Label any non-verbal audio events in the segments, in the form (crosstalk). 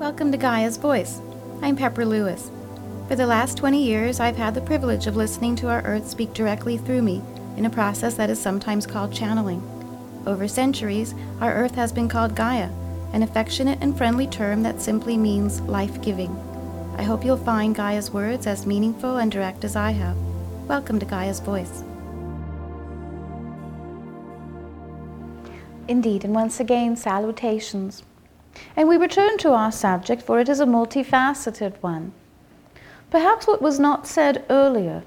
Welcome to Gaia's Voice. I'm Pepper Lewis. For the last 20 years, I've had the privilege of listening to our Earth speak directly through me in a process that is sometimes called channeling. Over centuries, our Earth has been called Gaia, an affectionate and friendly term that simply means life giving. I hope you'll find Gaia's words as meaningful and direct as I have. Welcome to Gaia's Voice. Indeed, and once again, salutations. And we return to our subject, for it is a multifaceted one. Perhaps what was not said earlier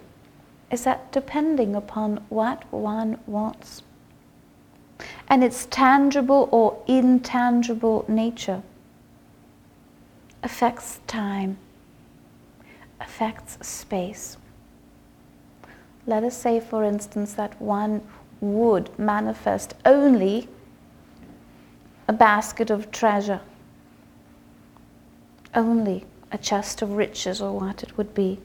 is that depending upon what one wants and its tangible or intangible nature affects time, affects space. Let us say, for instance, that one would manifest only a basket of treasure, only a chest of riches, or what it would be.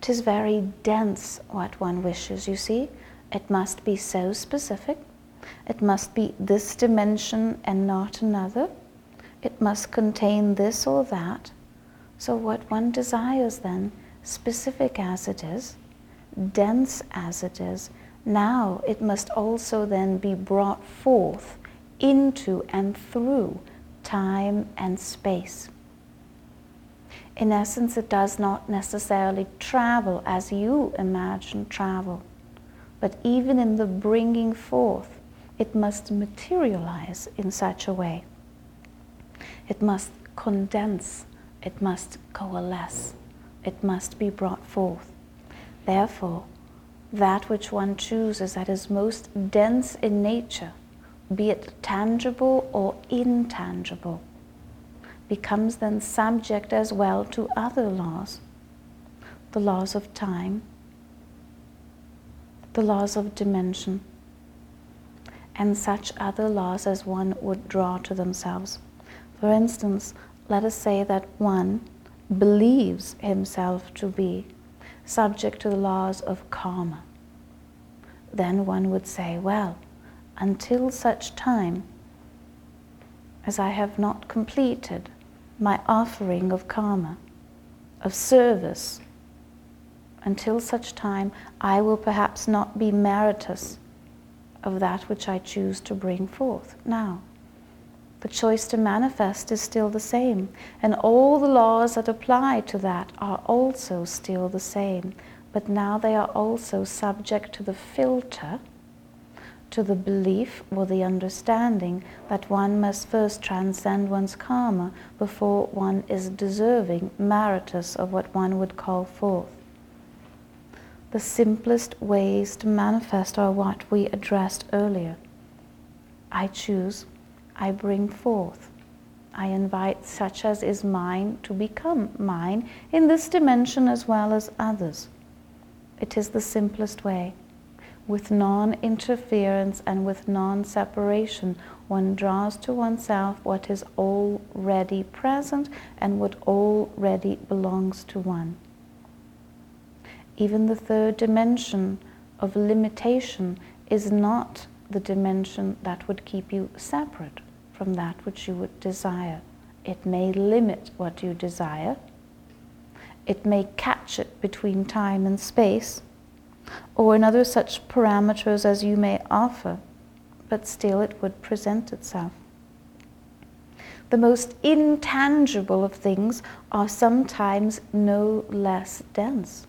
Tis very dense what one wishes, you see. It must be so specific. It must be this dimension and not another. It must contain this or that. So, what one desires then, specific as it is, dense as it is, now it must also then be brought forth into and through time and space. In essence, it does not necessarily travel as you imagine travel, but even in the bringing forth, it must materialize in such a way. It must condense, it must coalesce, it must be brought forth. Therefore, that which one chooses that is most dense in nature be it tangible or intangible, becomes then subject as well to other laws the laws of time, the laws of dimension, and such other laws as one would draw to themselves. For instance, let us say that one believes himself to be subject to the laws of karma. Then one would say, well, until such time as I have not completed my offering of karma, of service, until such time I will perhaps not be meritorious of that which I choose to bring forth. Now, the choice to manifest is still the same, and all the laws that apply to that are also still the same, but now they are also subject to the filter to the belief or the understanding that one must first transcend one's karma before one is deserving, meritorious of what one would call forth. The simplest ways to manifest are what we addressed earlier. I choose, I bring forth. I invite such as is mine to become mine in this dimension as well as others. It is the simplest way with non interference and with non separation, one draws to oneself what is already present and what already belongs to one. Even the third dimension of limitation is not the dimension that would keep you separate from that which you would desire. It may limit what you desire, it may catch it between time and space or in other such parameters as you may offer, but still it would present itself. The most intangible of things are sometimes no less dense.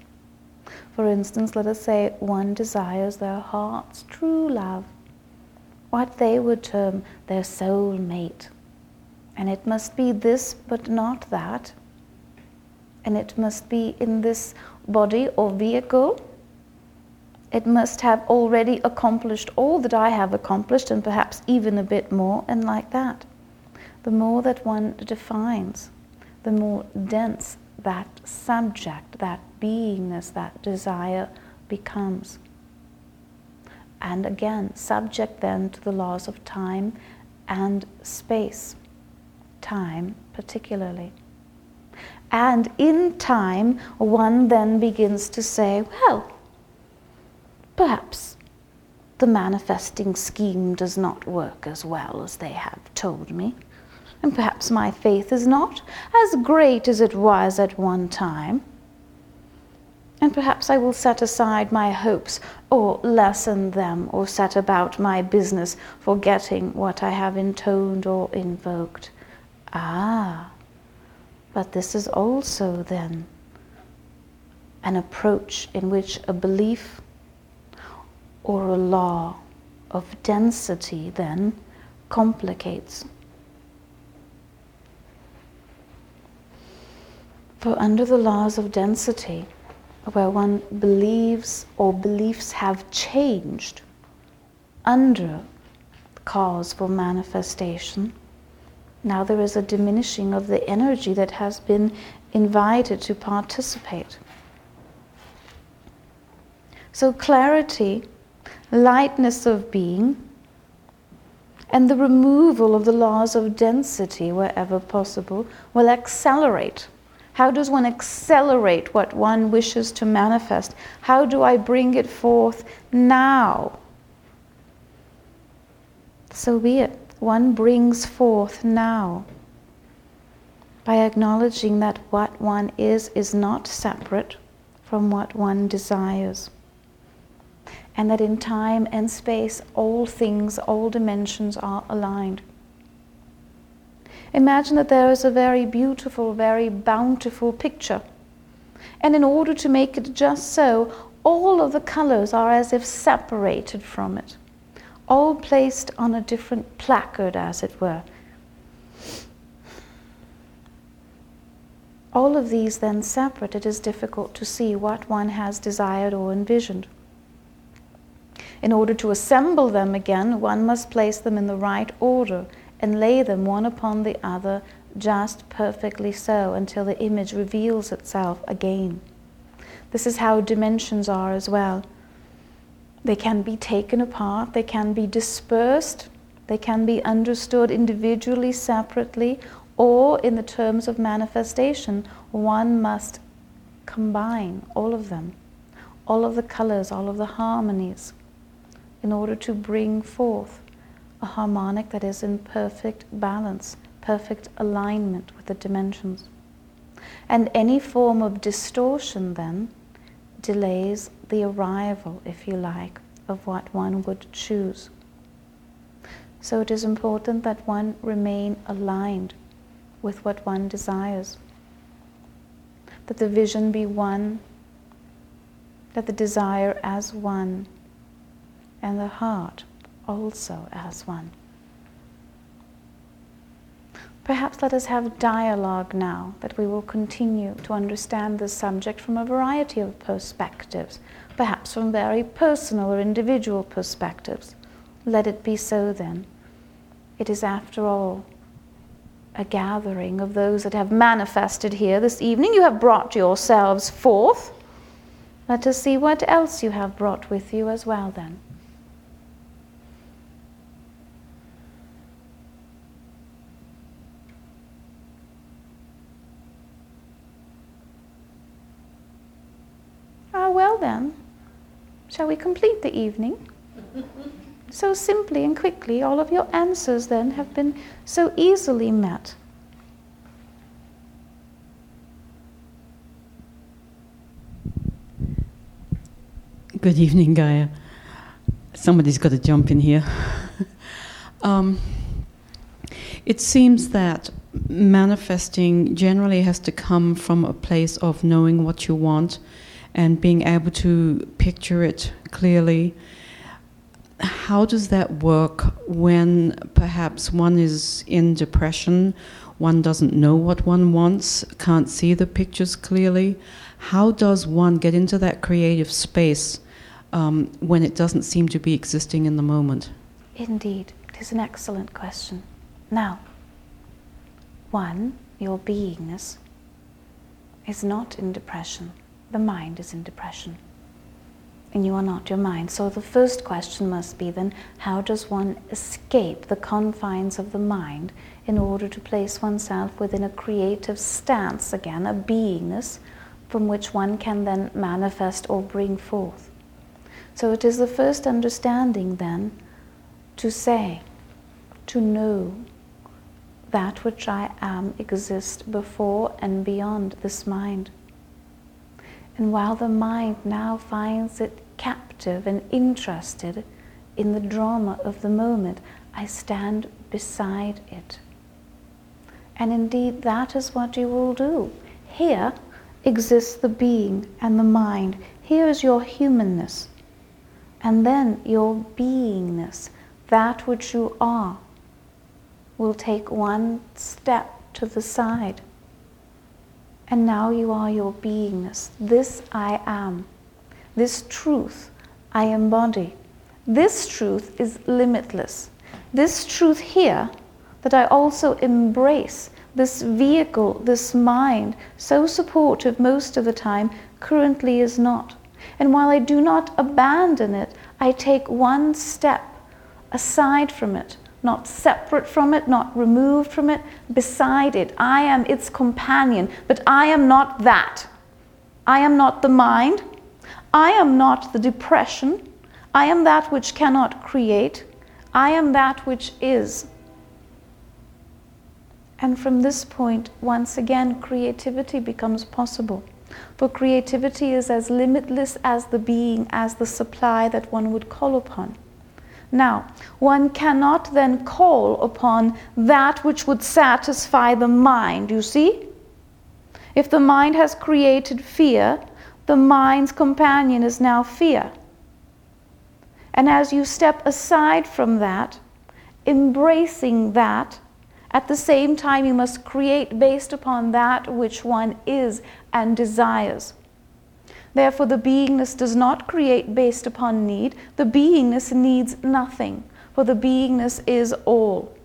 For instance, let us say one desires their heart's true love, what they would term their soul mate. And it must be this but not that. And it must be in this body or vehicle it must have already accomplished all that I have accomplished and perhaps even a bit more, and like that. The more that one defines, the more dense that subject, that beingness, that desire becomes. And again, subject then to the laws of time and space, time particularly. And in time, one then begins to say, well, Perhaps the manifesting scheme does not work as well as they have told me. and perhaps my faith is not as great as it was at one time. And perhaps I will set aside my hopes or lessen them or set about my business, forgetting what I have intoned or invoked. Ah, but this is also then an approach in which a belief or a law of density then complicates. For under the laws of density, where one believes or beliefs have changed under cause for manifestation, now there is a diminishing of the energy that has been invited to participate. So, clarity, lightness of being, and the removal of the laws of density wherever possible will accelerate how does one accelerate what one wishes to manifest? How do I bring it forth now? So be it. One brings forth now by acknowledging that what one is is not separate from what one desires. And that in time and space, all things, all dimensions are aligned. Imagine that there is a very beautiful, very bountiful picture. And in order to make it just so, all of the colors are as if separated from it, all placed on a different placard, as it were. All of these then separate, it is difficult to see what one has desired or envisioned. In order to assemble them again, one must place them in the right order and lay them one upon the other just perfectly so until the image reveals itself again. This is how dimensions are as well. They can be taken apart, they can be dispersed, they can be understood individually, separately, or in the terms of manifestation, one must combine all of them, all of the colors, all of the harmonies, in order to bring forth a harmonic that is in perfect balance, perfect alignment with the dimensions. And any form of distortion then delays the arrival, if you like, of what one would choose. So it is important that one remain aligned with what one desires, that the vision be one, that the desire as one, and the heart also as one. Perhaps let us have dialogue now that we will continue to understand this subject from a variety of perspectives, perhaps from very personal or individual perspectives. Let it be so then. It is, after all, a gathering of those that have manifested here this evening. You have brought yourselves forth. Let us see what else you have brought with you as well, then. Well then, shall we complete the evening? so simply and quickly, all of your answers then have been so easily met. Good evening, Gaia. Somebody's got to jump in here. (laughs) um, it seems that manifesting generally has to come from a place of knowing what you want and being able to picture it clearly. How does that work when perhaps one is in depression, one doesn't know what one wants, can't see the pictures clearly? How does one get into that creative space um, when it doesn't seem to be existing in the moment? Indeed, it is an excellent question. Now, one, your beingness is not in depression the mind is in depression. And you are not your mind. So the first question must be then how does one escape the confines of the mind in order to place oneself within a creative stance again, a beingness from which one can then manifest or bring forth? So it is the first understanding then to say, to know that which I am exists before and beyond this mind. And while the mind now finds it captive and interested in the drama of the moment, I stand beside it. And indeed, that is what you will do. Here exists the being and the mind. Here is your humanness. And then your beingness, that which you are, will take one step to the side. And now you are your beingness. This I am. This truth I embody. This truth is limitless. This truth here that I also embrace, this vehicle, this mind, so supportive most of the time, currently is not. And while I do not abandon it, I take one step aside from it, not separate from it, not removed from it, beside it. I am its companion, but I am not that. I am not the mind. I am not the depression. I am that which cannot create. I am that which is. And from this point, once again, creativity becomes possible. For creativity is as limitless as the being, as the supply that one would call upon. Now, one cannot then call upon that which would satisfy the mind, you see? If the mind has created fear, the mind's companion is now fear. And as you step aside from that, embracing that, at the same time, you must create based upon that which one is and desires. Therefore, the beingness does not create based upon need. The beingness needs nothing, for the beingness is all.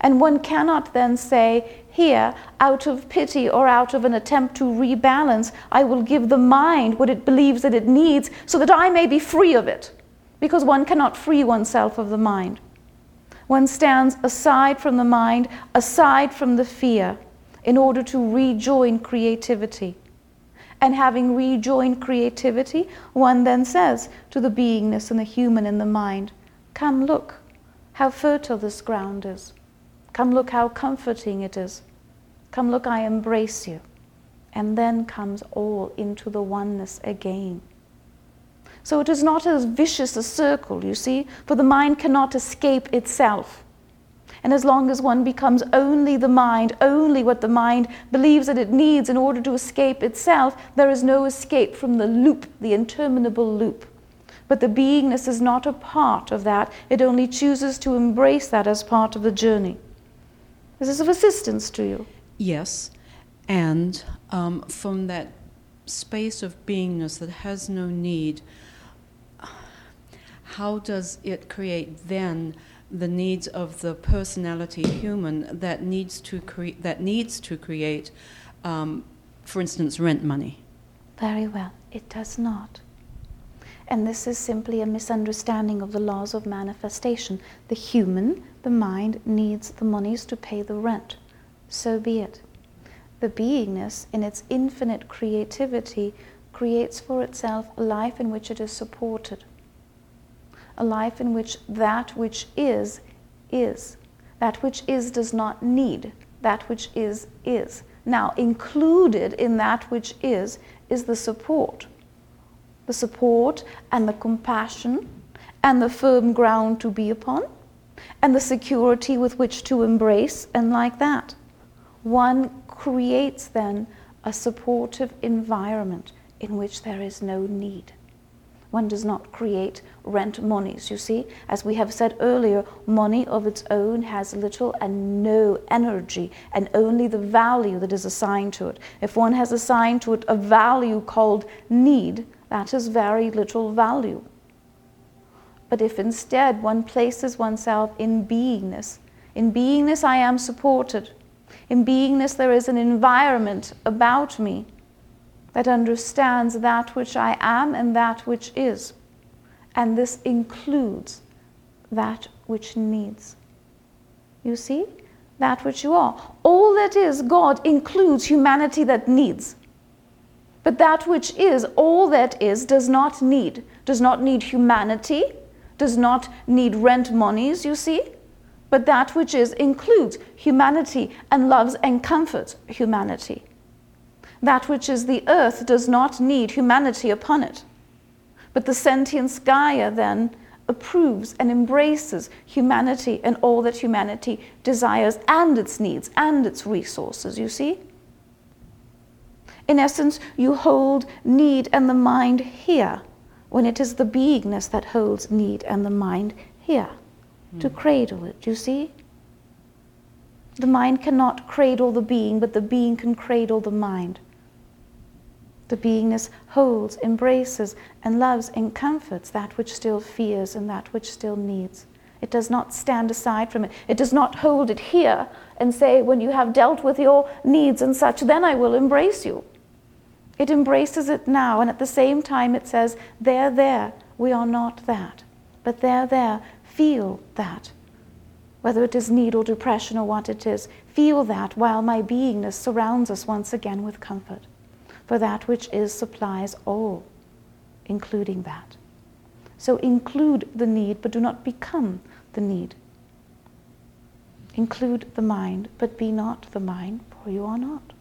And one cannot then say, here, out of pity or out of an attempt to rebalance, I will give the mind what it believes that it needs so that I may be free of it. Because one cannot free oneself of the mind. One stands aside from the mind, aside from the fear, in order to rejoin creativity. And having rejoined creativity, one then says to the beingness and the human in the mind, Come look how fertile this ground is. Come look how comforting it is. Come look, I embrace you. And then comes all into the oneness again. So it is not as vicious a circle, you see, for the mind cannot escape itself. And as long as one becomes only the mind, only what the mind believes that it needs in order to escape itself, there is no escape from the loop, the interminable loop. But the beingness is not a part of that, it only chooses to embrace that as part of the journey. Is this is of assistance to you. Yes, and um, from that space of beingness that has no need, how does it create then the needs of the personality human that needs to create that needs to create, um, for instance, rent money? Very well, it does not. And this is simply a misunderstanding of the laws of manifestation. The human, the mind, needs the monies to pay the rent. So be it. The beingness, in its infinite creativity, creates for itself a life in which it is supported a life in which that which is, is. That which is does not need. That which is, is. Now, included in that which is, is the support. The support and the compassion and the firm ground to be upon and the security with which to embrace, and like that. One creates then a supportive environment in which there is no need. One does not create rent monies. You see, as we have said earlier, money of its own has little and no energy and only the value that is assigned to it. If one has assigned to it a value called need, that is very little value. But if instead one places oneself in beingness, in beingness I am supported, in beingness there is an environment about me that understands that which I am and that which is. And this includes that which needs. You see? That which you are. All that is God includes humanity that needs. But that which is, all that is, does not need. Does not need humanity, does not need rent monies, you see? but that which is includes humanity and loves and comforts humanity. That which is the earth does not need humanity upon it. But the sentient Gaia then approves and embraces humanity and all that humanity desires and its needs and its resources, you see? In essence, you hold need and the mind here when it is the beingness that holds need and the mind here mm. to cradle it, you see? The mind cannot cradle the being, but the being can cradle the mind. The beingness holds, embraces, and loves and comforts that which still fears and that which still needs. It does not stand aside from it. It does not hold it here and say, when you have dealt with your needs and such, then I will embrace you. It embraces it now, and at the same time it says, There, there, we are not that. But there, there, feel that. Whether it is need or depression or what it is, feel that while my beingness surrounds us once again with comfort for that which is supplies all, including that. So include the need, but do not become the need. Include the mind, but be not the mind, for you are not.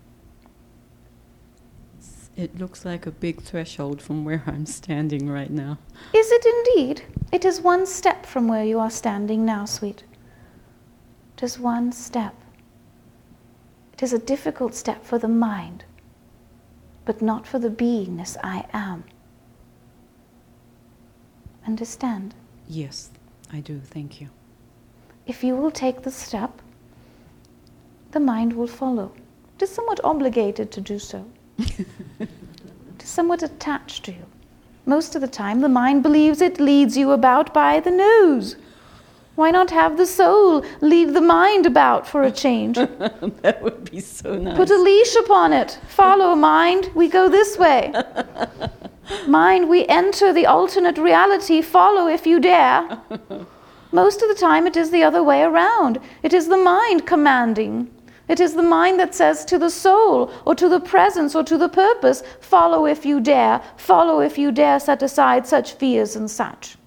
It looks like a big threshold from where I'm standing right now. Is it indeed? It is one step from where you are standing now, sweet. Just one step. It is a difficult step for the mind but not for the beingness I am. Understand? Yes, I do. Thank you. If you will take the step, the mind will follow. It is somewhat obligated to do so. (laughs) it is somewhat attached to you. Most of the time, the mind believes it leads you about by the nose. Why not have the soul leave the mind about for a (laughs) change? that would be so nice. Put a leash upon it. Follow, mind. We go this way. (laughs) mind, we enter the alternate reality. Follow if you dare. (laughs) Most of the time, it is the other way around. It is the mind commanding. It is the mind that says to the soul or to the presence or to the purpose, Follow if you dare. Follow if you dare set aside such fears and such.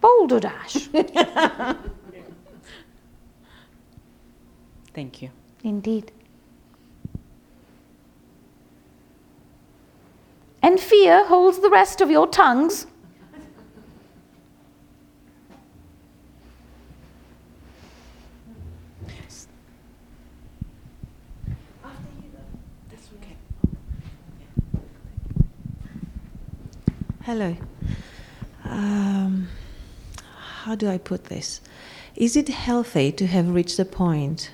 Balderdash. (laughs) Thank you. Indeed. And fear holds the rest of your tongues. Hello. Um, how do I put this? Is it healthy to have reached a point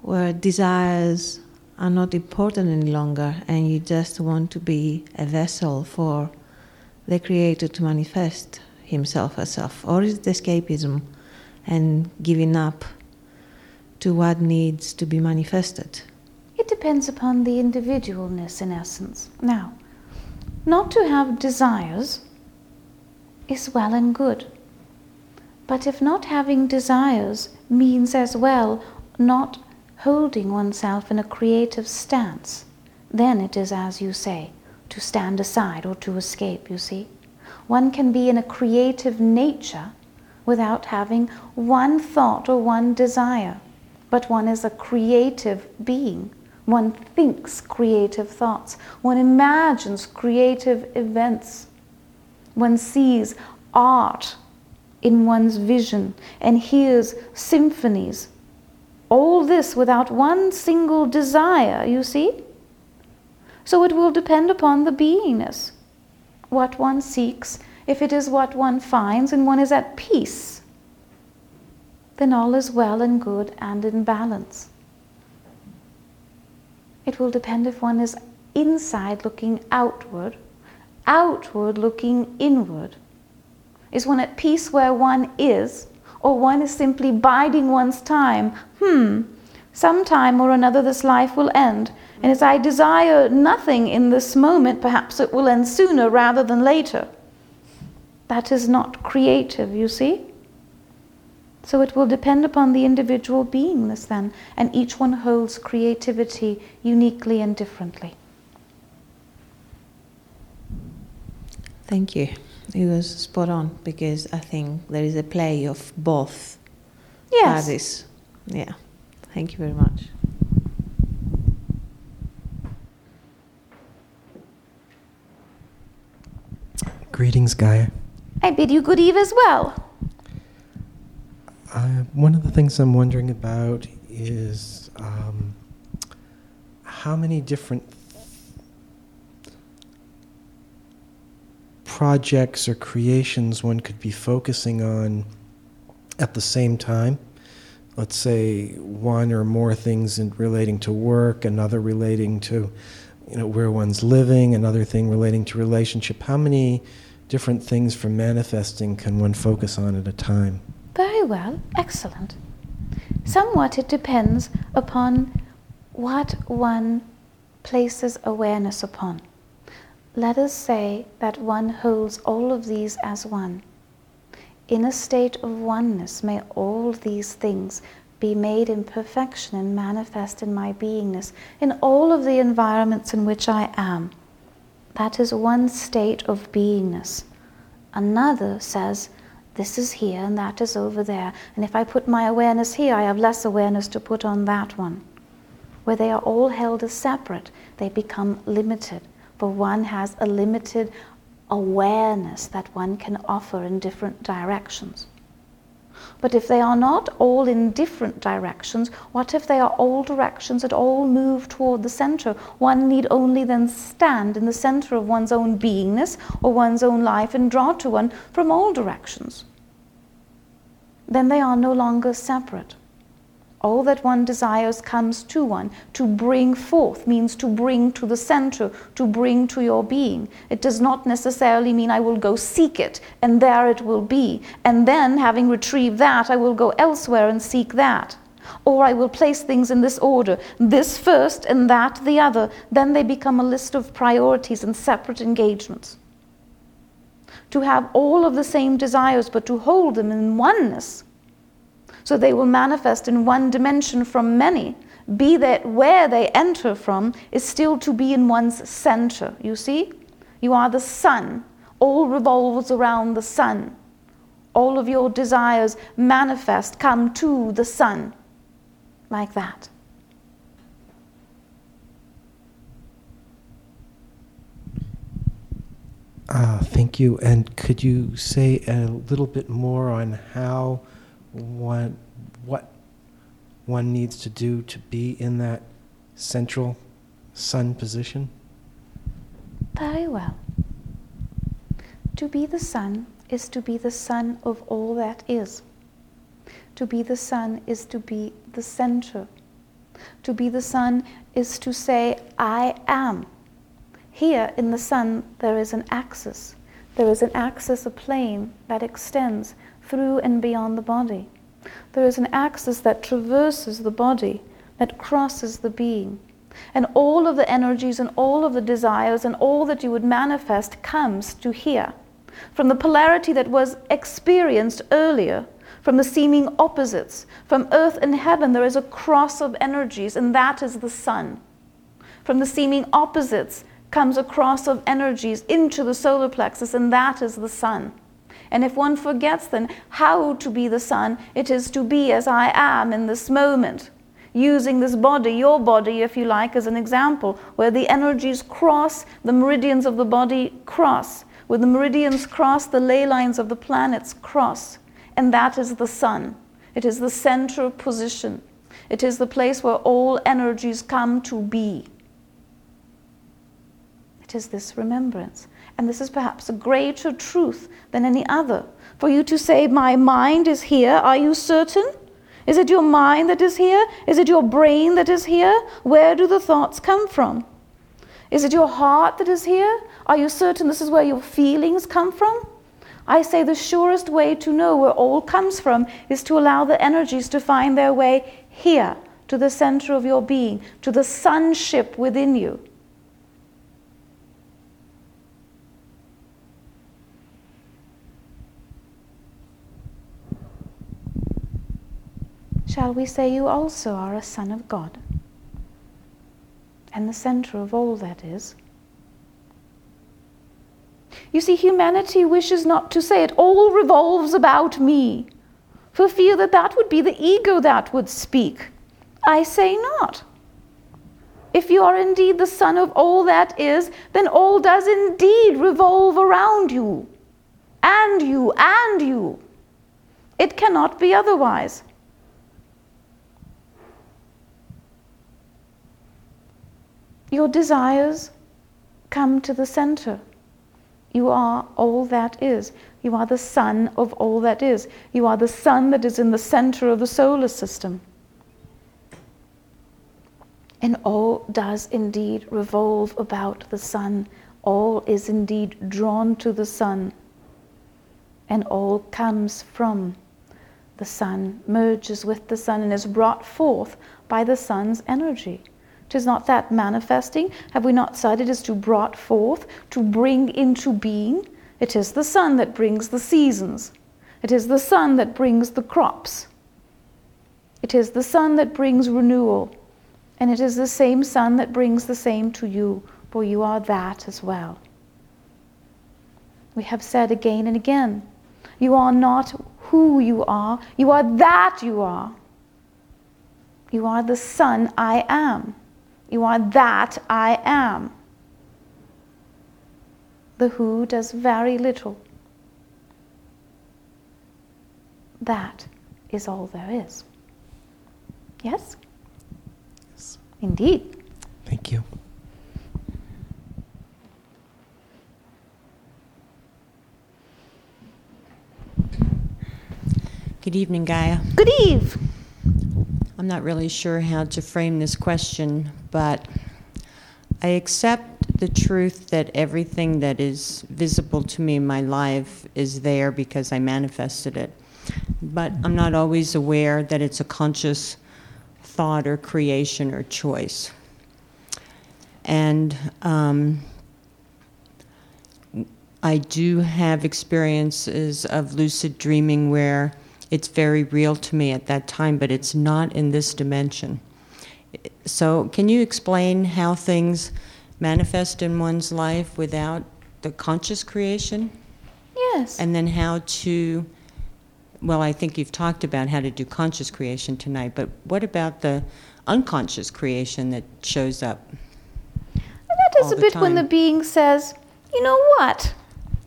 where desires are not important any longer and you just want to be a vessel for the Creator to manifest Himself, herself? Or is it escapism and giving up to what needs to be manifested? It depends upon the individualness in essence. Now, not to have desires is well and good. But if not having desires means as well not holding oneself in a creative stance, then it is as you say, to stand aside or to escape, you see. One can be in a creative nature without having one thought or one desire, but one is a creative being. One thinks creative thoughts, one imagines creative events, one sees art in one's vision and hears symphonies. All this without one single desire, you see? So it will depend upon the beingness, what one seeks. If it is what one finds and one is at peace, then all is well and good and in balance. It will depend if one is inside looking outward, outward looking inward. Is one at peace where one is, or one is simply biding one's time? Hmm, sometime or another this life will end. And as I desire nothing in this moment, perhaps it will end sooner rather than later. That is not creative, you see? So it will depend upon the individual beingness then, and each one holds creativity uniquely and differently. Thank you. It was spot on because I think there is a play of both Yes. That is, yeah. Thank you very much. Greetings, Gaia. I bid you good eve as well. Uh, one of the things I'm wondering about is um, how many different projects or creations one could be focusing on at the same time. Let's say one or more things in relating to work, another relating to you know where one's living, another thing relating to relationship. How many different things for manifesting can one focus on at a time? Very well, excellent. Somewhat it depends upon what one places awareness upon. Let us say that one holds all of these as one. In a state of oneness, may all these things be made in perfection and manifest in my beingness in all of the environments in which I am. That is one state of beingness. Another says, this is here and that is over there. And if I put my awareness here, I have less awareness to put on that one. Where they are all held as separate, they become limited. For one has a limited awareness that one can offer in different directions. But if they are not all in different directions, what if they are all directions that all move toward the center? One need only then stand in the center of one's own beingness or one's own life and draw to one from all directions. Then they are no longer separate. All that one desires comes to one. To bring forth means to bring to the center, to bring to your being. It does not necessarily mean I will go seek it and there it will be. And then, having retrieved that, I will go elsewhere and seek that. Or I will place things in this order this first and that the other. Then they become a list of priorities and separate engagements. To have all of the same desires, but to hold them in oneness so they will manifest in one dimension from many. Be that where they enter from is still to be in one's center. You see? You are the sun. All revolves around the sun. All of your desires manifest, come to the sun. Like that. Ah, thank you. And could you say a little bit more on how one, what one needs to do to be in that central sun position? Very well. To be the sun is to be the sun of all that is. To be the sun is to be the center. To be the sun is to say, I am. Here in the sun, there is an axis. There is an axis, a plane that extends through and beyond the body. There is an axis that traverses the body, that crosses the being. And all of the energies and all of the desires and all that you would manifest comes to here. From the polarity that was experienced earlier, from the seeming opposites, from earth and heaven, there is a cross of energies, and that is the sun. From the seeming opposites comes a cross of energies into the solar plexus, and that is the sun. And if one forgets then how to be the sun, it is to be as I am in this moment, using this body, your body, if you like, as an example, where the energies cross, the meridians of the body cross. Where the meridians cross, the ley lines of the planets cross. And that is the sun. It is the central position. It is the place where all energies come to be. Is this remembrance. And this is perhaps a greater truth than any other. For you to say, My mind is here, are you certain? Is it your mind that is here? Is it your brain that is here? Where do the thoughts come from? Is it your heart that is here? Are you certain this is where your feelings come from? I say the surest way to know where all comes from is to allow the energies to find their way here, to the center of your being, to the sonship within you. Shall we say you also are a son of God and the center of all that is? You see, humanity wishes not to say it all revolves about me. for fear that that would be the ego that would speak. I say not. If you are indeed the Son of all that is, then all does indeed revolve around you, and you, and you. It cannot be otherwise. Your desires come to the center. You are all that is. You are the sun of all that is. You are the sun that is in the center of the solar system. And all does indeed revolve about the sun. All is indeed drawn to the sun. And all comes from the sun, merges with the sun, and is brought forth by the sun's energy. Is not that manifesting? Have we not said it is to brought forth, to bring into being? It is the sun that brings the seasons. It is the sun that brings the crops. It is the sun that brings renewal. And it is the same sun that brings the same to you, for you are that as well. We have said again and again you are not who you are, you are that you are. You are the sun I am. You are that I am. The who does very little. That is all there is. Yes? Yes. Indeed. Thank you. Good evening, Gaia. Good eve. I'm not really sure how to frame this question, but I accept the truth that everything that is visible to me in my life is there because I manifested it. But I'm not always aware that it's a conscious thought or creation or choice. And um, I do have experiences of lucid dreaming where it's very real to me at that time, but it's not in this dimension. So, can you explain how things manifest in one's life without the conscious creation? Yes. And then how to, well, I think you've talked about how to do conscious creation tonight, but what about the unconscious creation that shows up? that is a bit when the being says, you know what?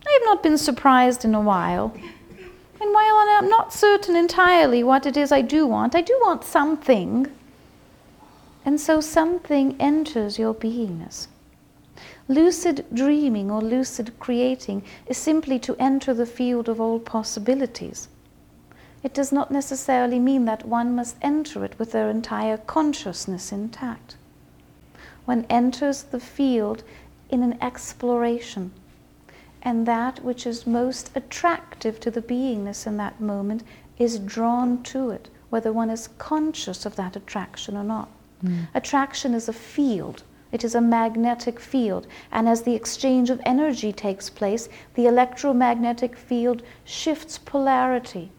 I have not been surprised in a while. And while I'm not certain entirely what it is I do want, I do want something. And so something enters your beingness. Lucid dreaming or lucid creating is simply to enter the field of all possibilities. It does not necessarily mean that one must enter it with their entire consciousness intact. One enters the field in an exploration, and that which is most attractive to the beingness in that moment is drawn to it, whether one is conscious of that attraction or not. Mm. Attraction is a field. It is a magnetic field. And as the exchange of energy takes place, the electromagnetic field shifts polarity.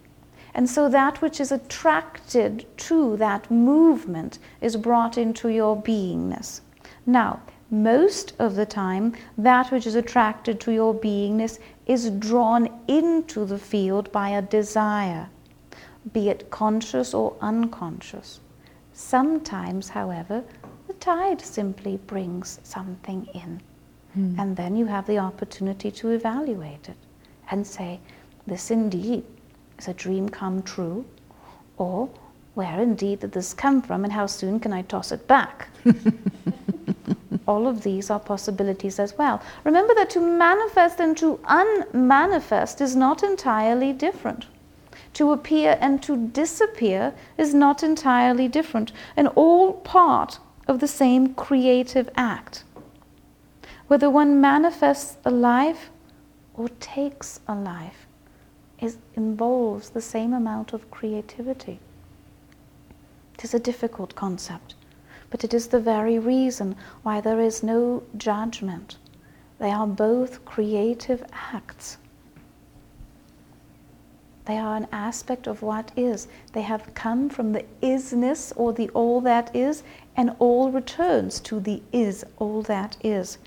And so that which is attracted to that movement is brought into your beingness. Now, most of the time, that which is attracted to your beingness is drawn into the field by a desire, be it conscious or unconscious. Sometimes, however, the tide simply brings something in. Hmm. And then you have the opportunity to evaluate it and say, this indeed is a dream come true, or where indeed did this come from and how soon can I toss it back? (laughs) All of these are possibilities as well. Remember that to manifest and to unmanifest is not entirely different. To appear and to disappear is not entirely different, and all part of the same creative act. Whether one manifests a life or takes a life is, involves the same amount of creativity. It is a difficult concept, but it is the very reason why there is no judgment. They are both creative acts. They are an aspect of what is. They have come from the isness or the all that is, and all returns to the is, all that is.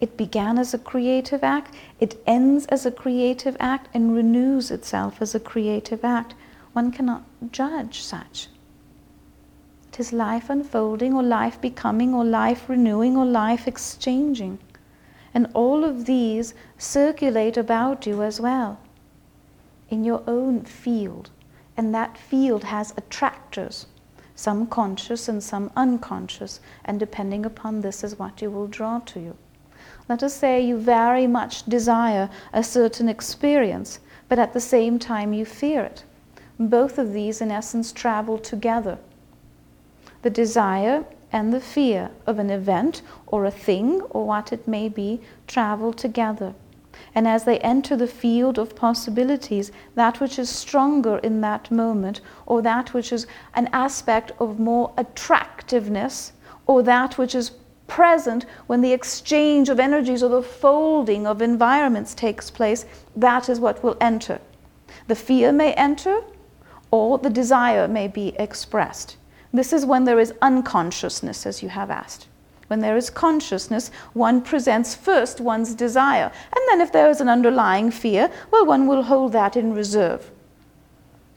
It began as a creative act, it ends as a creative act, and renews itself as a creative act. one cannot judge such. It is life unfolding, or life becoming, or life renewing, or life exchanging. And all of these circulate about you as well in your own field. And that field has attractors, some conscious and some unconscious. And depending upon this is what you will draw to you. Let us say you very much desire a certain experience, but at the same time you fear it. Both of these, in essence, travel together. The desire and the fear of an event or a thing or what it may be travel together. And as they enter the field of possibilities, that which is stronger in that moment, or that which is an aspect of more attractiveness, or that which is present when the exchange of energies or the folding of environments takes place, that is what will enter. The fear may enter, or the desire may be expressed. This is when there is unconsciousness, as you have asked. When there is consciousness, one presents first one's desire. And then, if there is an underlying fear, well, one will hold that in reserve.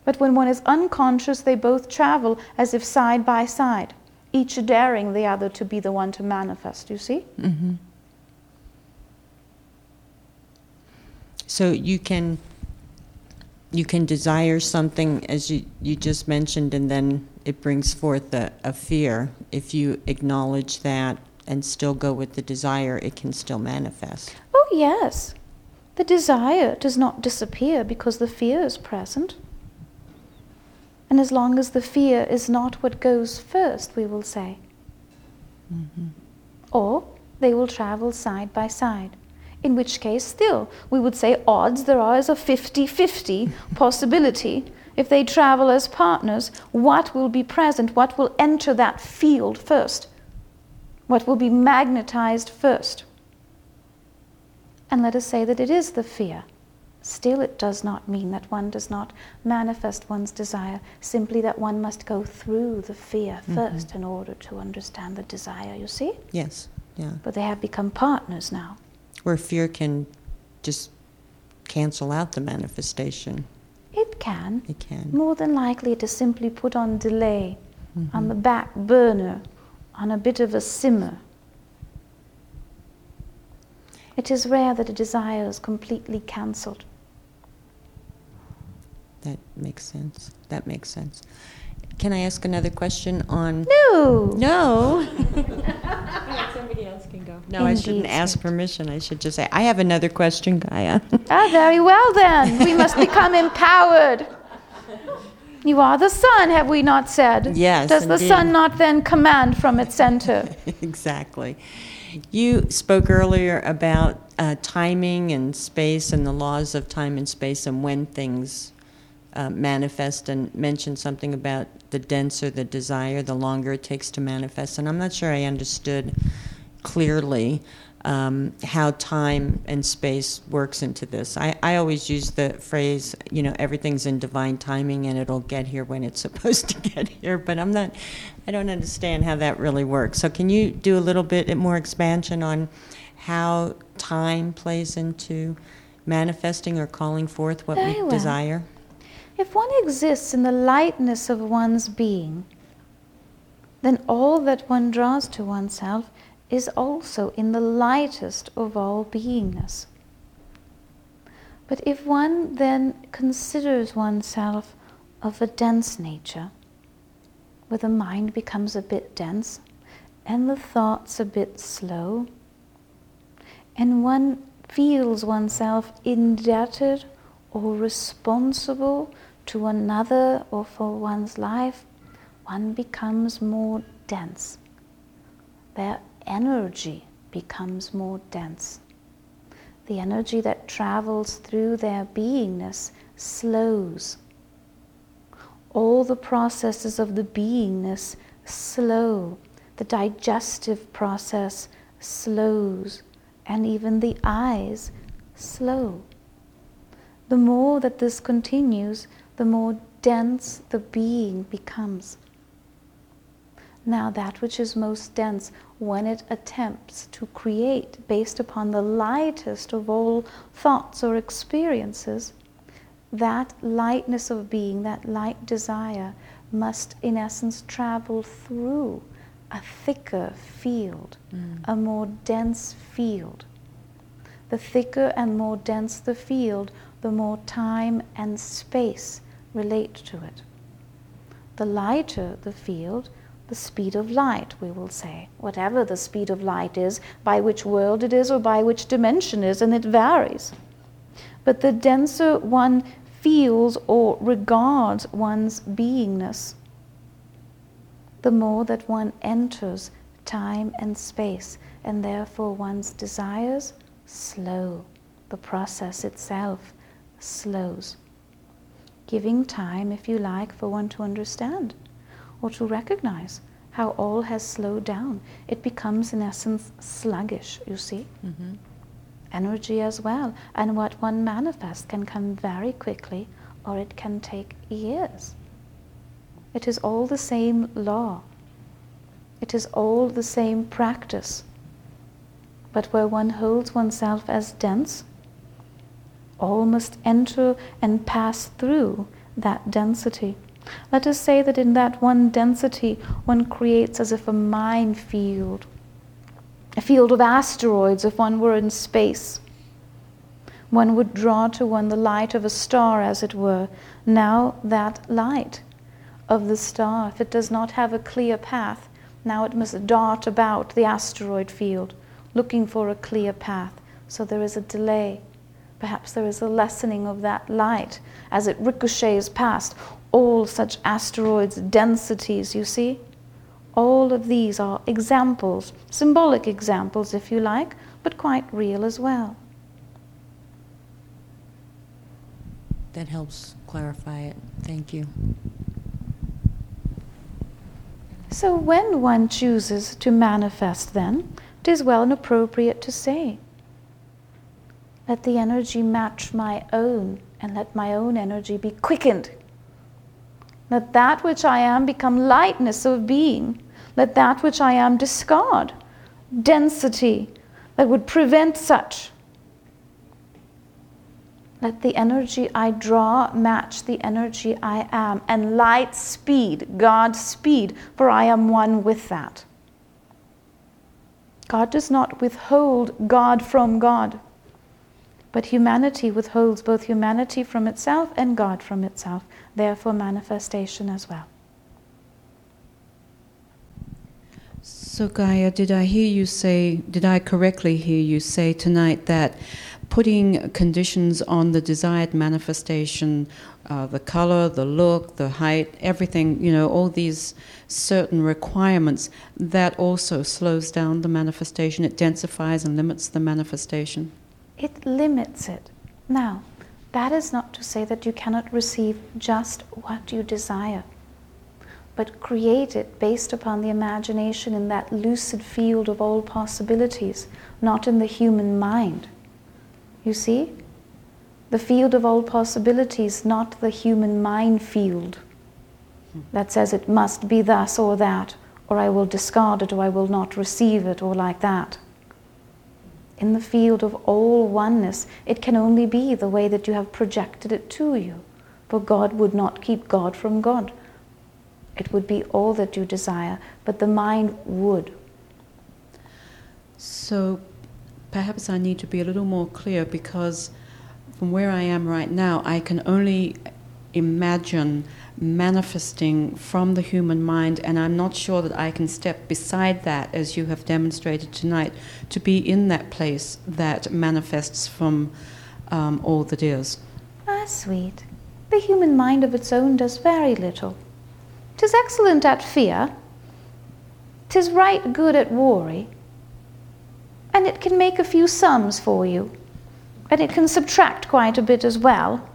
But when one is unconscious, they both travel as if side by side, each daring the other to be the one to manifest. You see? Mm-hmm. So you can you can desire something as you, you just mentioned and then it brings forth a, a fear if you acknowledge that and still go with the desire it can still manifest Oh, yes. The desire does not disappear because the fear is present. And as long as the fear is not what goes first, we will say. Mm-hmm. Or they will travel side by side. In which case, still, we would say odds there are as a 50 50 (laughs) possibility. If they travel as partners, what will be present? What will enter that field first? What will be magnetized first? And let us say that it is the fear. Still, it does not mean that one does not manifest one's desire, simply that one must go through the fear mm-hmm. 1st in order to understand the desire, you see? yes yeah But they have become partners now. where fear can just cancel out the manifestation It can. it can More than likely, it is simply put on delay, mm-hmm. on the back burner, on a bit of a simmer. It is rare that a desire is completely cancelled. that makes sense that makes sense can i ask another question on No! No. (laughs) Somebody else can go. No, I shouldn't ask permission. I should just say, I have another question, Gaia. Ah, very well then. We must become empowered. You are the sun, have we not said? Yes, Does the sun not then command from its center? (laughs) exactly. You spoke earlier about uh, timing and space and the laws of time and space and when things uh, manifest and mentioned something about the denser the desire, the longer it takes to manifest. And I'm not sure I understood clearly um, how time and space works into this. I, I always use the phrase, you know, everything's in divine timing and it'll get here when it's (laughs) supposed to get here, but I'm not, I don't understand how that really works. So can you do a little bit more expansion on how time plays into manifesting or calling forth what we desire? If one exists in the lightness of one's being, then all that one draws to oneself is also in the lightest of all beingness. But if one then considers oneself of a dense nature, where the mind becomes a bit dense and the thoughts a bit slow, and one feels oneself indebted or responsible to another or for one's life, one becomes more dense. Their energy becomes more dense. The energy that travels through their beingness slows. All the processes of the beingness slow. The digestive process slows, and even the eyes slow. The more that this continues, the more dense the being becomes. Now, that which is most dense, when it attempts to create based upon the lightest of all thoughts or experiences, that lightness of being, that light desire, must in essence travel through a thicker field, Mm. a more dense field. The thicker and more dense the field, the more time and space relate to it. The lighter the field, the speed of light, we will say, whatever the speed of light is, by which world it is or by which dimension is, and it varies. But the denser one feels or regards one's beingness, the more that one enters time and space, and therefore one's desires slow. The process itself slows, giving time, if you like, for one to understand or to recognize how all has slowed down. It becomes, in essence, sluggish, you see. Mhm. Energy as well. And what one manifests can come very quickly or it can take years. It is all the same law. It is all the same practice. But where one holds oneself as dense, all must enter and pass through that density. Let us say that in that one density, one creates as if a minefield, a field of asteroids if one were in space. One would draw to one the light of a star, as it were. Now, that light of the star, if it does not have a clear path, now it must dart about the asteroid field, looking for a clear path. So there is a delay. Perhaps there is a lessening of that light as it ricochets past all such asteroids' densities, you see? All of these are examples, symbolic examples, if you like, but quite real as well. That helps clarify it. Thank you. So, when one chooses to manifest, then, it is well and appropriate to say, Let the energy match my own, and let my own energy be quickened. Let that which I am become lightness of being. Let that which I am discard density that would prevent such. Let the energy I draw match the energy I am, and light speed, God speed, for I am one with that. God does not withhold God from God, but humanity withholds both humanity from itself and God from itself, therefore, manifestation as well. So, Gaia, did I hear you say, did I correctly hear you say tonight that putting conditions on the desired manifestation, uh, the color, the look, the height, everything, you know, all these certain requirements, that also slows down the manifestation, it densifies and limits the manifestation? It limits it. Now, that is not to say that you cannot receive just what you desire, but create it based upon the imagination in that lucid field of all possibilities, not in the human mind. You see? The field of all possibilities, not the human mind field that says it must be thus or that, or I will discard it, or I will not receive it, or like that. In the field of all oneness, it can only be the way that you have projected it to you. For God would not keep God from God. It would be all that you desire, but the mind would. So perhaps I need to be a little more clear because from where I am right now, I can only imagine manifesting from the human mind, and I'm not sure that I can step beside that, as you have demonstrated tonight, to be in that place that manifests from um, all that is. Ah, sweet. The human mind of its own does very little. Tis excellent at fear, tis right good at worry, and it can make a few sums for you, and it can subtract quite a bit as well.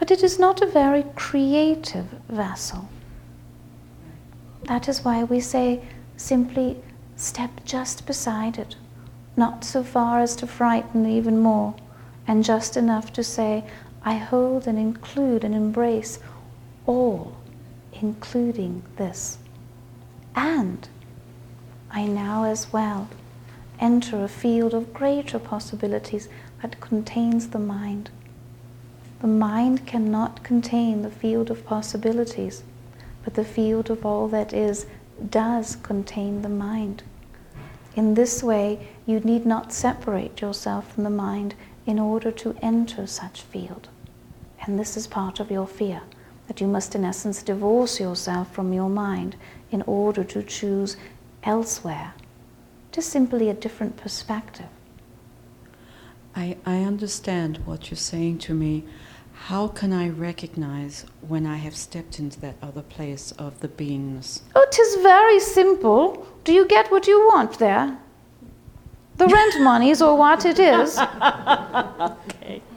But it is not a very creative vessel. That is why we say simply step just beside it, not so far as to frighten even more, and just enough to say, I hold and include and embrace all, including this. And I now as well enter a field of greater possibilities that contains the mind. The mind cannot contain the field of possibilities, but the field of all that is does contain the mind. In this way, you need not separate yourself from the mind in order to enter such field. And this is part of your fear, that you must, in essence, divorce yourself from your mind in order to choose elsewhere, just simply a different perspective. I, I understand what you're saying to me. How can I recognize when I have stepped into that other place of the beingness? Oh, tis very simple. Do you get what you want there? The rent (laughs) monies or what it is? okay. (laughs)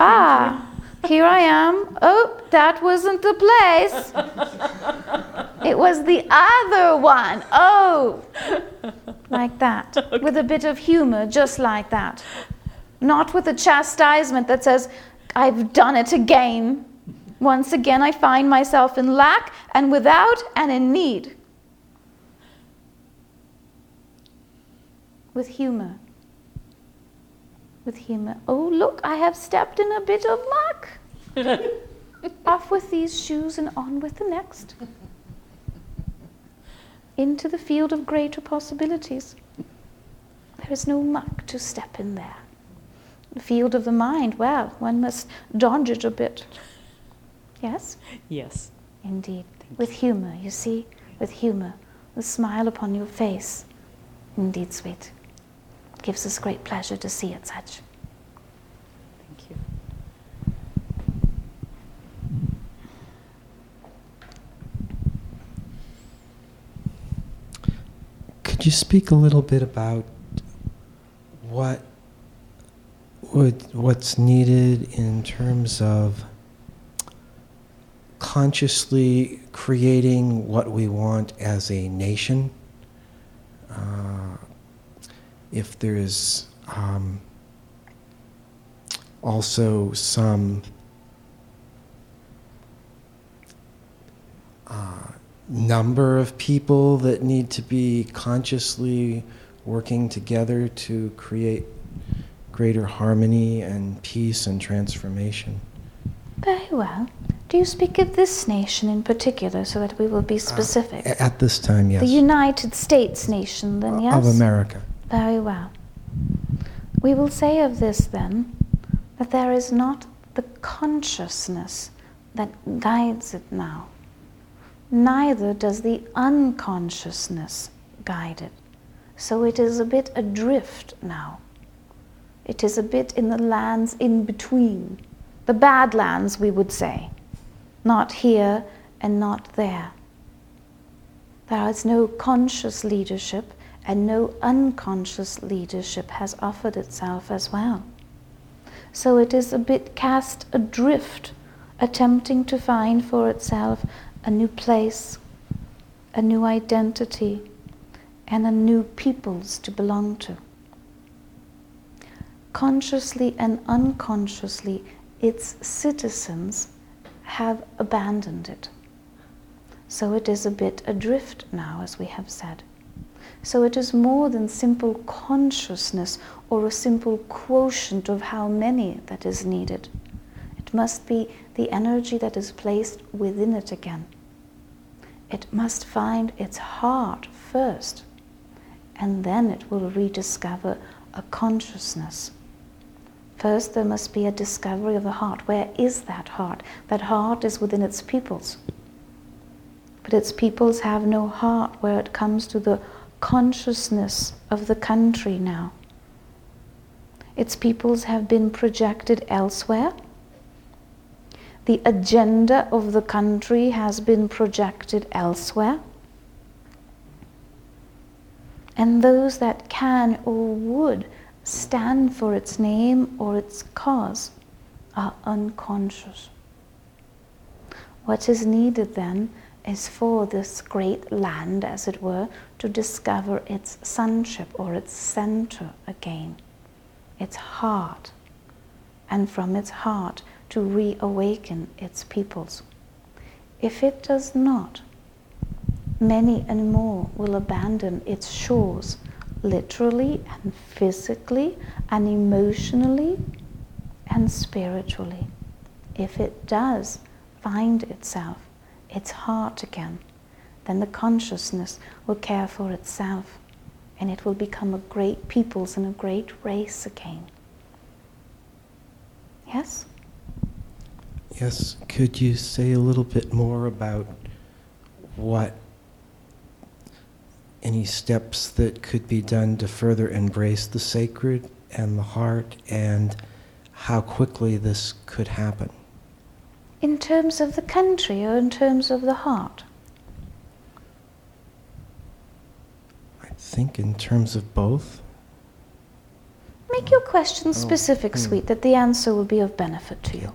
Ah, here I am. Oh, that wasn't the place. It was the other one. Oh, like that. (laughs) Okay. With a bit of humor, just like that. Not with a chastisement that says, I've done it again. Once again, I find myself in lack and without and in need. With humor. With humor. Oh, look, I have stepped in a bit of luck. (laughs) Off with these shoes and on with the next. Into the field of greater possibilities. There is no muck to step in there. The field of the mind, well, one must dodge it a bit. Yes? Yes. Indeed. Thank with you. humor, you see? With humor. The smile upon your face. Indeed, sweet. It gives us great pleasure to see it such. Thank you. Could you speak a little bit about what would, what's needed in terms of consciously creating what we want as a nation. Uh, if there's um, also some uh, number of people that need to be consciously working together to create greater harmony and peace and transformation. Very well. Do you speak of this nation in particular so that we will be uh, specific? Uh, at this time, yes. The United States nation, then, yes? Of America. Very well. We will say of this, then, that there is not the consciousness that guides it now. Neither does the unconsciousness guide it. So it is a bit adrift now. It is a bit in the lands in between, the bad lands, we would say, not here and not there. There is no conscious leadership, and no unconscious leadership has offered itself as well. So it is a bit cast adrift, attempting to find for itself a new place, a new identity, and a new peoples to belong to consciously and unconsciously, its citizens have abandoned it. So it is a bit adrift now, as we have said. So it is more than simple consciousness or a simple quotient of how many that is needed. It must be the energy that is placed within it again. It must find its heart first, and then it will rediscover a consciousness First, there must be a discovery of the heart. Where is that heart? That heart is within its peoples. But its peoples have no heart where it comes to the consciousness of the country now. Its peoples have been projected elsewhere. The agenda of the country has been projected elsewhere. And those that can or would stand for its name or its cause are unconscious. What is needed then is for this great land, as it were, to discover its sonship or its center again, its heart, and from its heart to reawaken its peoples. If it does not, many and more will abandon its shores literally and physically and emotionally and spiritually. If it does find itself, its heart again, then the consciousness will care for itself and it will become a great peoples and a great race again. Yes? Yes, could you say a little bit more about what any steps that could be done to further embrace the sacred and the heart and how quickly this could happen? In terms of the country or in terms of the heart? I think in terms of both. Make your question Oh, specific, hmm. sweet, that the answer will be of benefit to you.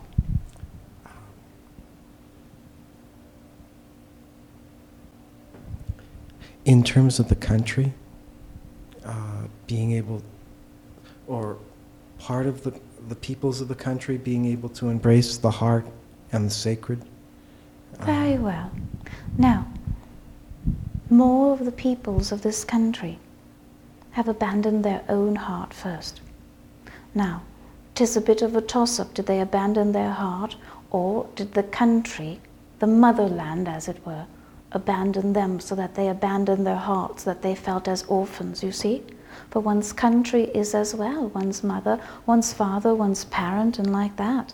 In terms of the country, uh, being able, or part of the, the peoples of the country being able to embrace the heart and the sacred. Uh, Very well. Now, more of the peoples of this country have abandoned their own heart first. Now, tis a bit of a toss up. Did they abandon their heart, or did the country, the motherland as it were, abandon them so that they abandon their hearts, that they felt as orphans, you see? For one's country is as well one's mother, one's father, one's parent, and like that.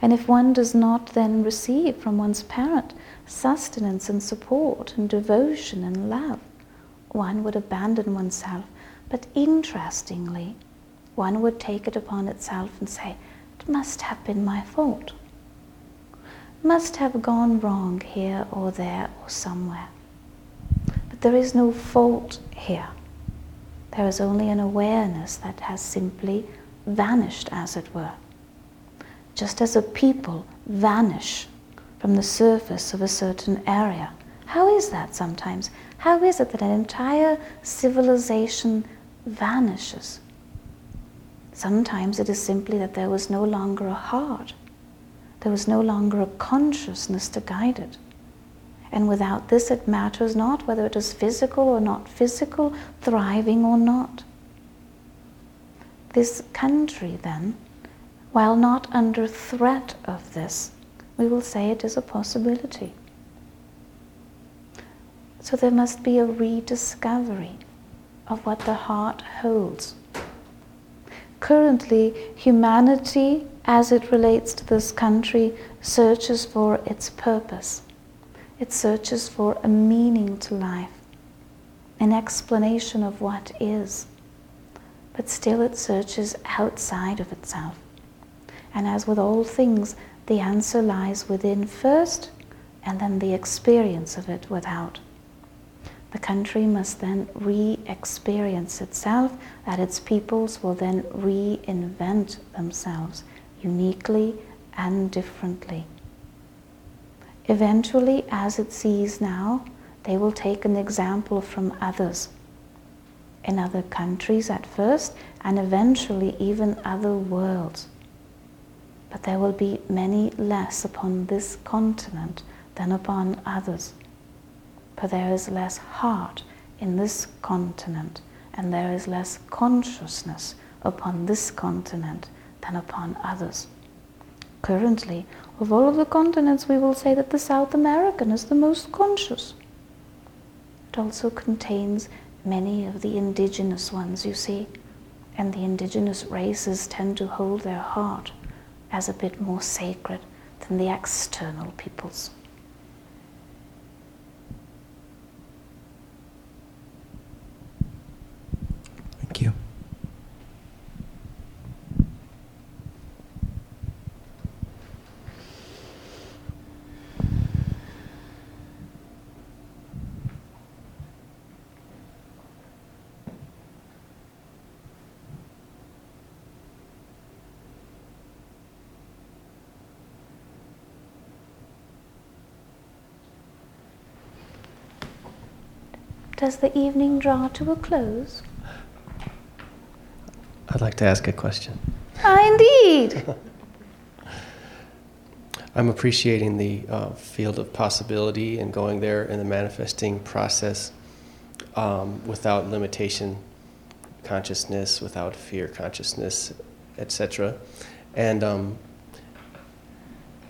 And if one does not then receive from one's parent sustenance and support and devotion and love, one would abandon oneself. But interestingly, one would take it upon itself and say, It must have been my fault. Must have gone wrong here or there or somewhere. But there is no fault here. There is only an awareness that has simply vanished, as it were just as a people vanish from the surface of a certain area. How is that sometimes? How is it that an entire civilization vanishes? Sometimes it is simply that there was no longer a heart, there was no longer a consciousness to guide it. And without this, it matters not whether it is physical or not physical, thriving or not. This country, then, while not under threat of this, we will say it is a possibility. So there must be a rediscovery of what the heart holds. Currently, humanity, as it relates to this country, searches for its purpose. It searches for a meaning to life, an explanation of what is. But still, it searches outside of itself. And as with all things, the answer lies within first, and then the experience of it without. The country must then re experience itself, that its peoples will then reinvent themselves uniquely and differently. Eventually, as it sees now, they will take an example from others in other countries at first, and eventually even other worlds but there will be many less upon this continent than upon others. For there is less heart in this continent, and there is less consciousness upon this continent than upon others. Currently, of all of the continents, we will say that the South American is the most conscious. It also contains many of the indigenous ones, you see, and the indigenous races tend to hold their heart as a bit more sacred than the external peoples. Does the evening draw to a close? I'd like to ask a question. Ah, indeed! (laughs) I'm appreciating the uh, field of possibility and going there in the manifesting process um, without limitation consciousness, without fear consciousness, etc. And um,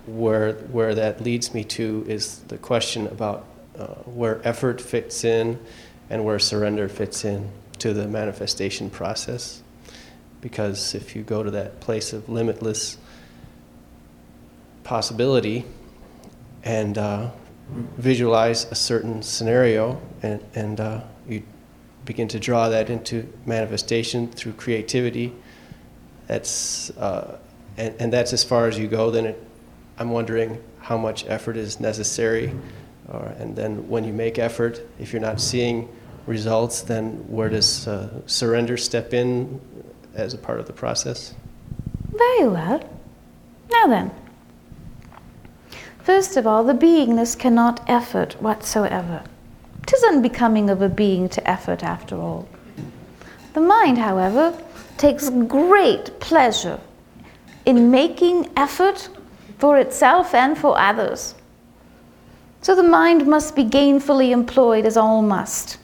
where, where that leads me to is the question about uh, where effort fits in and where surrender fits in to the manifestation process. Because if you go to that place of limitless possibility and uh, visualize a certain scenario and, and uh, you begin to draw that into manifestation through creativity, that's, uh, and, and that's as far as you go, then it, I'm wondering how much effort is necessary. Uh, and then when you make effort, if you're not seeing results, then where does uh, surrender step in as a part of the process? Very well. Now then. First of all, the beingness cannot effort whatsoever. Tis unbecoming of a being to effort after all. The mind, however, takes great pleasure in making effort for itself and for others. So the mind must be gainfully employed as all must.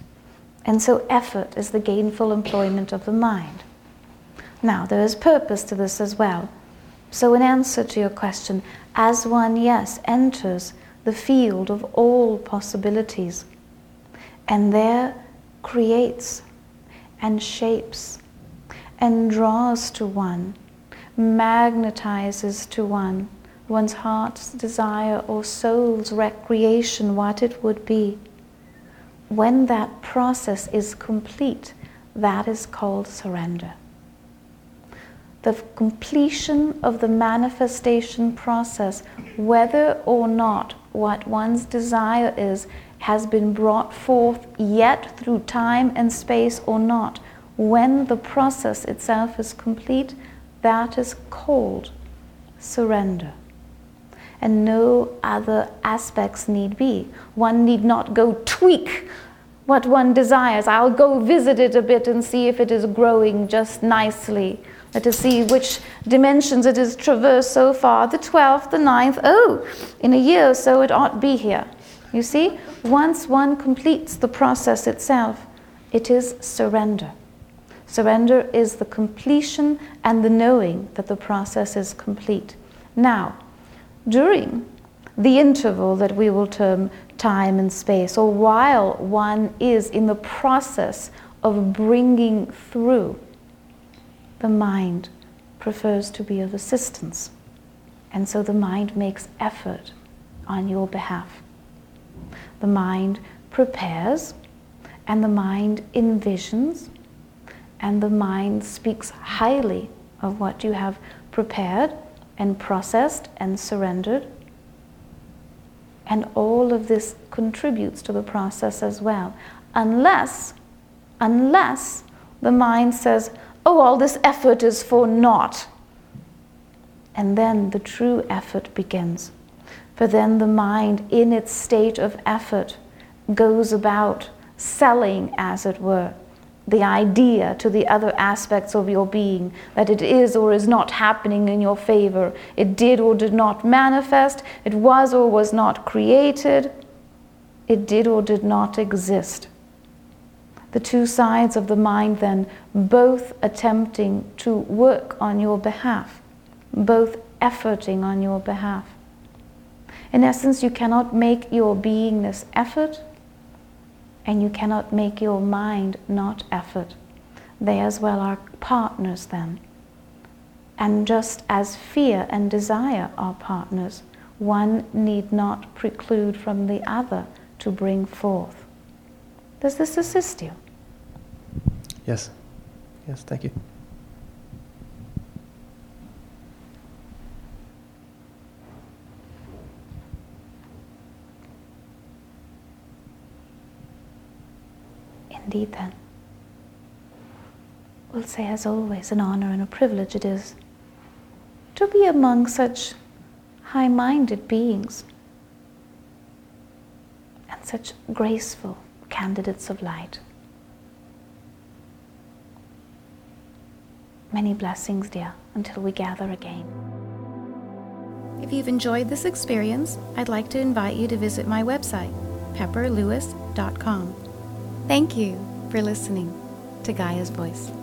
And so effort is the gainful employment of the mind. Now, there is purpose to this as well. So, in answer to your question, as one, yes, enters the field of all possibilities, and there creates and shapes and draws to one, magnetizes to one one's heart's desire or soul's recreation, what it would be. When that process is complete, that is called surrender. The completion of the manifestation process, whether or not what one's desire is, has been brought forth yet through time and space or not, when the process itself is complete, that is called surrender. And no other aspects need be. One need not go tweak what one desires. I'll go visit it a bit and see if it is growing just nicely. Let us see which dimensions it has traversed so far the 12th, the 9th. Oh, in a year or so it ought be here. You see, once one completes the process itself, it is surrender. Surrender is the completion and the knowing that the process is complete. Now, during the interval that we will term time and space, or while one is in the process of bringing through, the mind prefers to be of assistance. And so the mind makes effort on your behalf. The mind prepares, and the mind envisions, and the mind speaks highly of what you have prepared and processed and surrendered. And all of this contributes to the process as well. Unless, unless the mind says, oh, all this effort is for naught. And then the true effort begins. For then the mind, in its state of effort, goes about selling, as it were, the idea to the other aspects of your being that it is or is not happening in your favor. It did or did not manifest. It was or was not created. It did or did not exist. The two sides of the mind, then, both attempting to work on your behalf, both efforting on your behalf. In essence, you cannot make your beingness effort and you cannot make your mind not effort. They as well are partners then. And just as fear and desire are partners, one need not preclude from the other to bring forth. Does this assist you? Yes. Yes, thank you. Indeed, then. We'll say, as always, an honor and a privilege it is to be among such high minded beings and such graceful candidates of light. Many blessings, dear, until we gather again. If you've enjoyed this experience, I'd like to invite you to visit my website, pepperlewis.com. Thank you for listening to Gaia's Voice.